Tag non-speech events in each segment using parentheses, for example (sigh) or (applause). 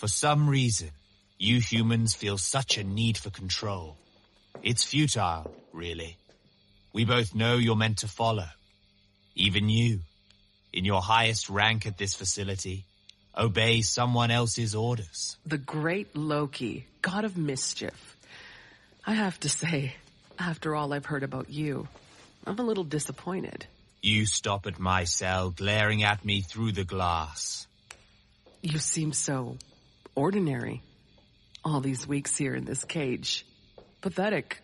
For some reason, you humans feel such a need for control. It's futile, really. We both know you're meant to follow. Even you, in your highest rank at this facility, obey someone else's orders. The great Loki, god of mischief. I have to say, after all I've heard about you, I'm a little disappointed. You stop at my cell, glaring at me through the glass. You seem so ordinary. All these weeks here in this cage. Pathetic.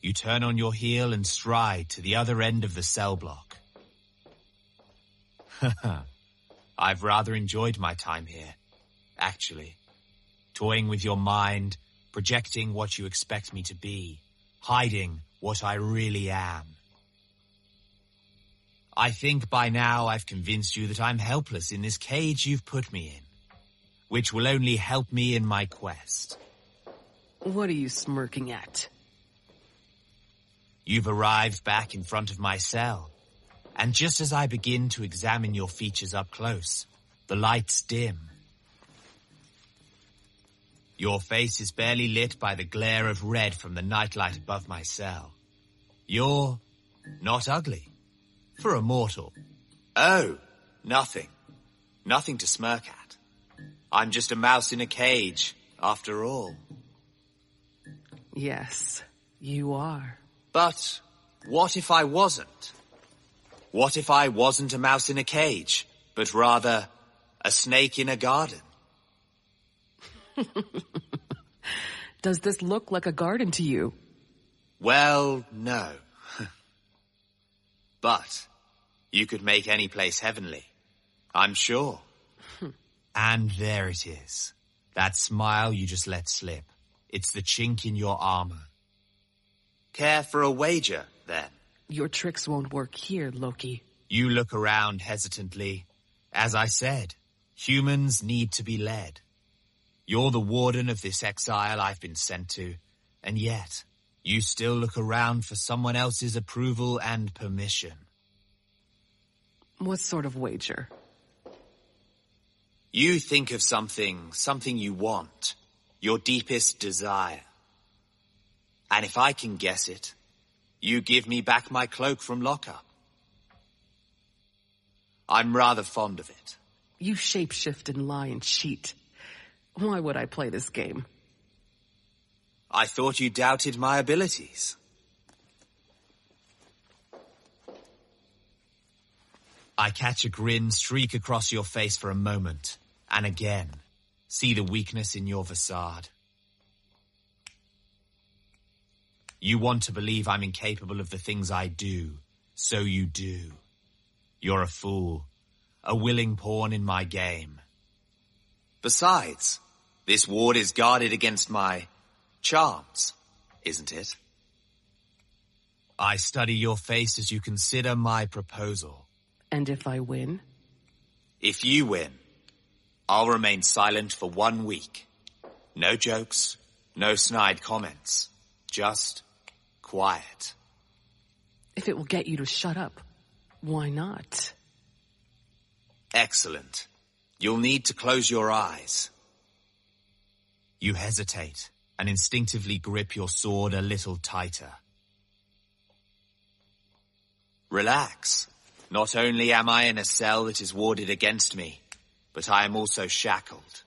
You turn on your heel and stride to the other end of the cell block. (laughs) I've rather enjoyed my time here, actually. Toying with your mind, projecting what you expect me to be, hiding what I really am. I think by now I've convinced you that I'm helpless in this cage you've put me in, which will only help me in my quest. What are you smirking at? You've arrived back in front of my cell, and just as I begin to examine your features up close, the lights dim. Your face is barely lit by the glare of red from the nightlight above my cell. You're not ugly. For a mortal. Oh, nothing. Nothing to smirk at. I'm just a mouse in a cage, after all. Yes, you are. But what if I wasn't? What if I wasn't a mouse in a cage, but rather a snake in a garden? (laughs) Does this look like a garden to you? Well, no. (laughs) but you could make any place heavenly. I'm sure. And there it is. That smile you just let slip. It's the chink in your armor. Care for a wager, then? Your tricks won't work here, Loki. You look around hesitantly. As I said, humans need to be led. You're the warden of this exile I've been sent to, and yet, you still look around for someone else's approval and permission. What sort of wager? You think of something, something you want, your deepest desire. And if I can guess it, you give me back my cloak from lockup. I'm rather fond of it. You shapeshift and lie and cheat. Why would I play this game? I thought you doubted my abilities. I catch a grin streak across your face for a moment, and again, see the weakness in your facade. You want to believe I'm incapable of the things I do, so you do. You're a fool, a willing pawn in my game. Besides, this ward is guarded against my charms, isn't it? I study your face as you consider my proposal. And if I win? If you win, I'll remain silent for one week. No jokes, no snide comments. Just quiet. If it will get you to shut up, why not? Excellent. You'll need to close your eyes. You hesitate and instinctively grip your sword a little tighter. Relax. Not only am I in a cell that is warded against me, but I am also shackled.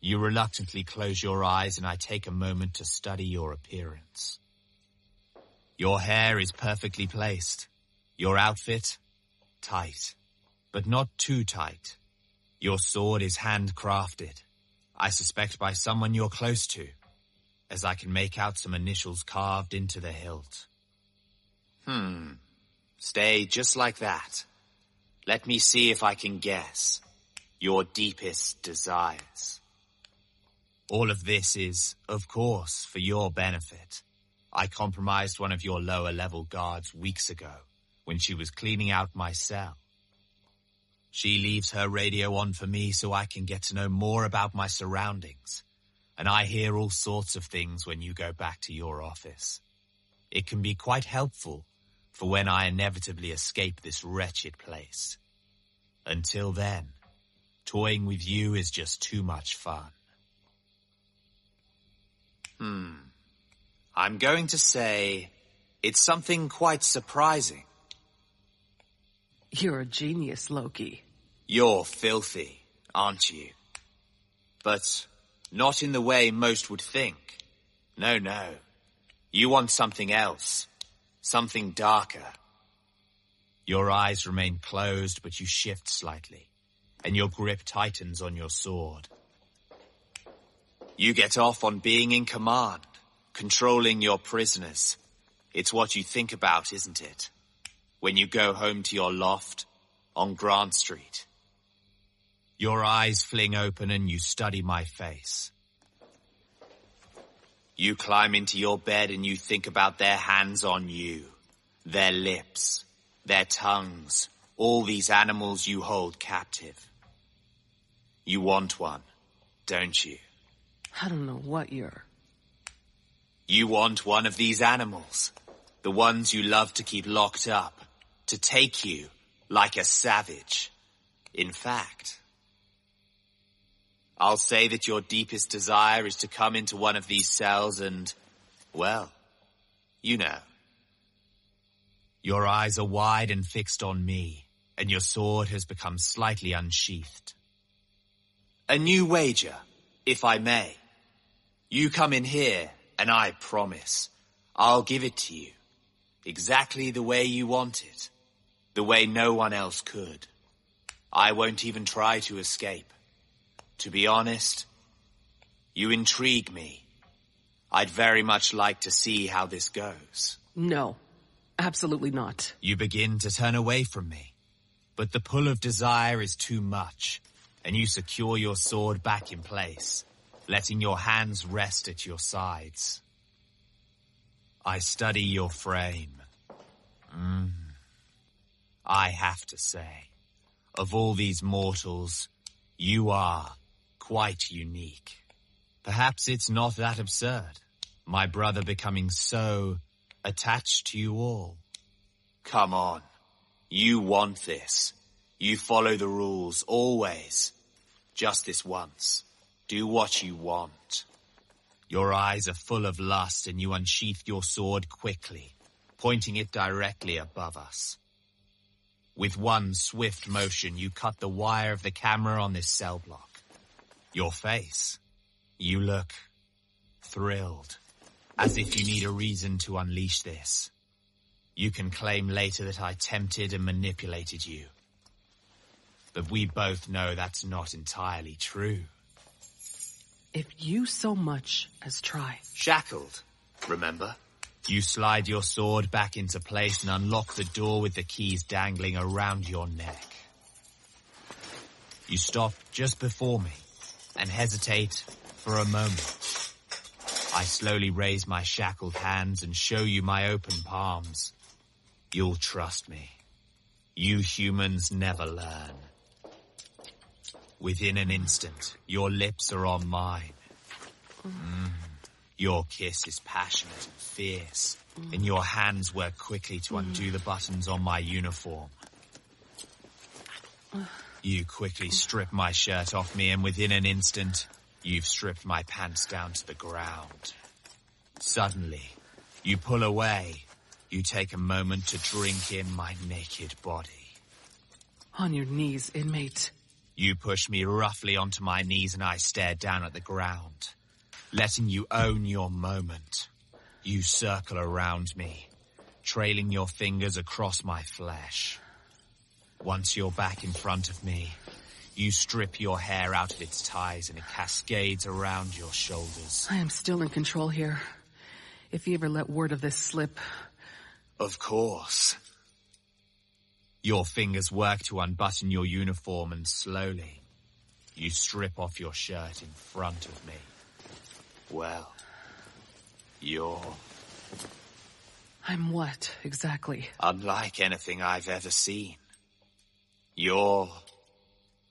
You reluctantly close your eyes and I take a moment to study your appearance. Your hair is perfectly placed. Your outfit, tight, but not too tight. Your sword is handcrafted. I suspect by someone you're close to, as I can make out some initials carved into the hilt. Hmm. Stay just like that. Let me see if I can guess your deepest desires. All of this is, of course, for your benefit. I compromised one of your lower level guards weeks ago when she was cleaning out my cell. She leaves her radio on for me so I can get to know more about my surroundings. And I hear all sorts of things when you go back to your office. It can be quite helpful for when I inevitably escape this wretched place. Until then, Toying with you is just too much fun. Hmm. I'm going to say it's something quite surprising. You're a genius, Loki. You're filthy, aren't you? But not in the way most would think. No, no. You want something else. Something darker. Your eyes remain closed, but you shift slightly, and your grip tightens on your sword. You get off on being in command, controlling your prisoners. It's what you think about, isn't it? When you go home to your loft on Grant Street. Your eyes fling open and you study my face. You climb into your bed and you think about their hands on you, their lips, their tongues, all these animals you hold captive. You want one, don't you? I don't know what you're... You want one of these animals. The ones you love to keep locked up. To take you like a savage. In fact, I'll say that your deepest desire is to come into one of these cells and, well, you know. Your eyes are wide and fixed on me, and your sword has become slightly unsheathed. A new wager, if I may. You come in here, and I promise, I'll give it to you. Exactly the way you want it. The way no one else could. I won't even try to escape. To be honest, you intrigue me. I'd very much like to see how this goes. No, absolutely not. You begin to turn away from me, but the pull of desire is too much, and you secure your sword back in place, letting your hands rest at your sides. I study your frame. Mm. I have to say, of all these mortals, you are quite unique. Perhaps it's not that absurd. My brother becoming so attached to you all. Come on. You want this. You follow the rules, always. Just this once. Do what you want. Your eyes are full of lust and you unsheath your sword quickly, pointing it directly above us. With one swift motion, you cut the wire of the camera on this cell block. Your face. You look thrilled, as if you need a reason to unleash this. You can claim later that I tempted and manipulated you. But we both know that's not entirely true. If you so much as try. Shackled, remember? You slide your sword back into place and unlock the door with the keys dangling around your neck. You stop just before me and hesitate for a moment. I slowly raise my shackled hands and show you my open palms. You'll trust me. You humans never learn. Within an instant, your lips are on mine. Mm. Your kiss is passionate and fierce, and your hands work quickly to undo the buttons on my uniform. You quickly strip my shirt off me, and within an instant, you've stripped my pants down to the ground. Suddenly, you pull away. You take a moment to drink in my naked body. On your knees, inmate. You push me roughly onto my knees and I stare down at the ground, letting you own your moment. You circle around me, trailing your fingers across my flesh. Once you're back in front of me, you strip your hair out of its ties and it cascades around your shoulders. I am still in control here. If you ever let word of this slip. Of course. Your fingers work to unbutton your uniform and slowly, you strip off your shirt in front of me. Well, you're... I'm what, exactly? Unlike anything I've ever seen. You're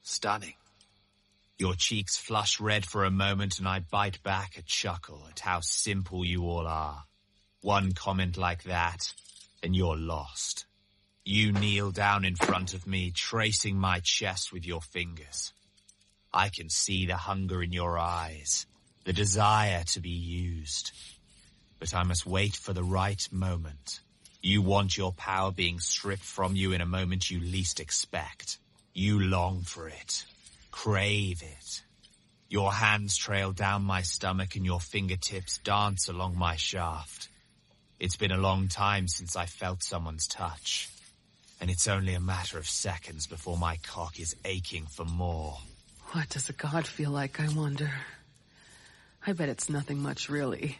stunning. Your cheeks flush red for a moment and I bite back a chuckle at how simple you all are. One comment like that and you're lost. You kneel down in front of me, tracing my chest with your fingers. I can see the hunger in your eyes, the desire to be used. But I must wait for the right moment. You want your power being stripped from you in a moment you least expect. You long for it. Crave it. Your hands trail down my stomach and your fingertips dance along my shaft. It's been a long time since I felt someone's touch. And it's only a matter of seconds before my cock is aching for more. What does a god feel like, I wonder? I bet it's nothing much, really.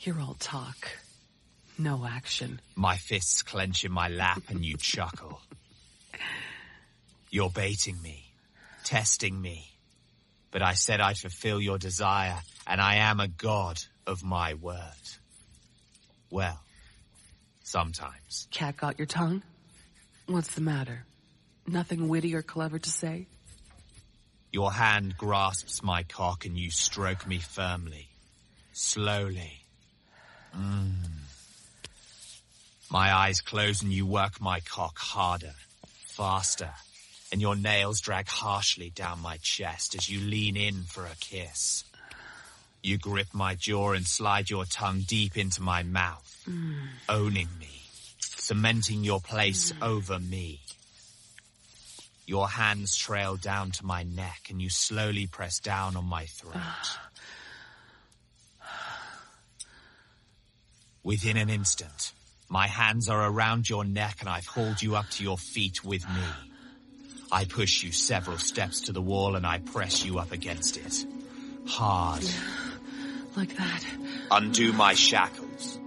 You're all talk. No action. My fists clench in my lap and you chuckle. You're baiting me, testing me. But I said I'd fulfill your desire, and I am a god of my word. Well, sometimes. Cat got your tongue? What's the matter? Nothing witty or clever to say? Your hand grasps my cock and you stroke me firmly, slowly. Mm. My eyes close and you work my cock harder, faster, and your nails drag harshly down my chest as you lean in for a kiss. You grip my jaw and slide your tongue deep into my mouth, mm. owning me, cementing your place mm. over me. Your hands trail down to my neck and you slowly press down on my throat. (sighs) Within an instant, my hands are around your neck and I've hauled you up to your feet with me. I push you several steps to the wall and I press you up against it. Hard. Like that. Undo my shackles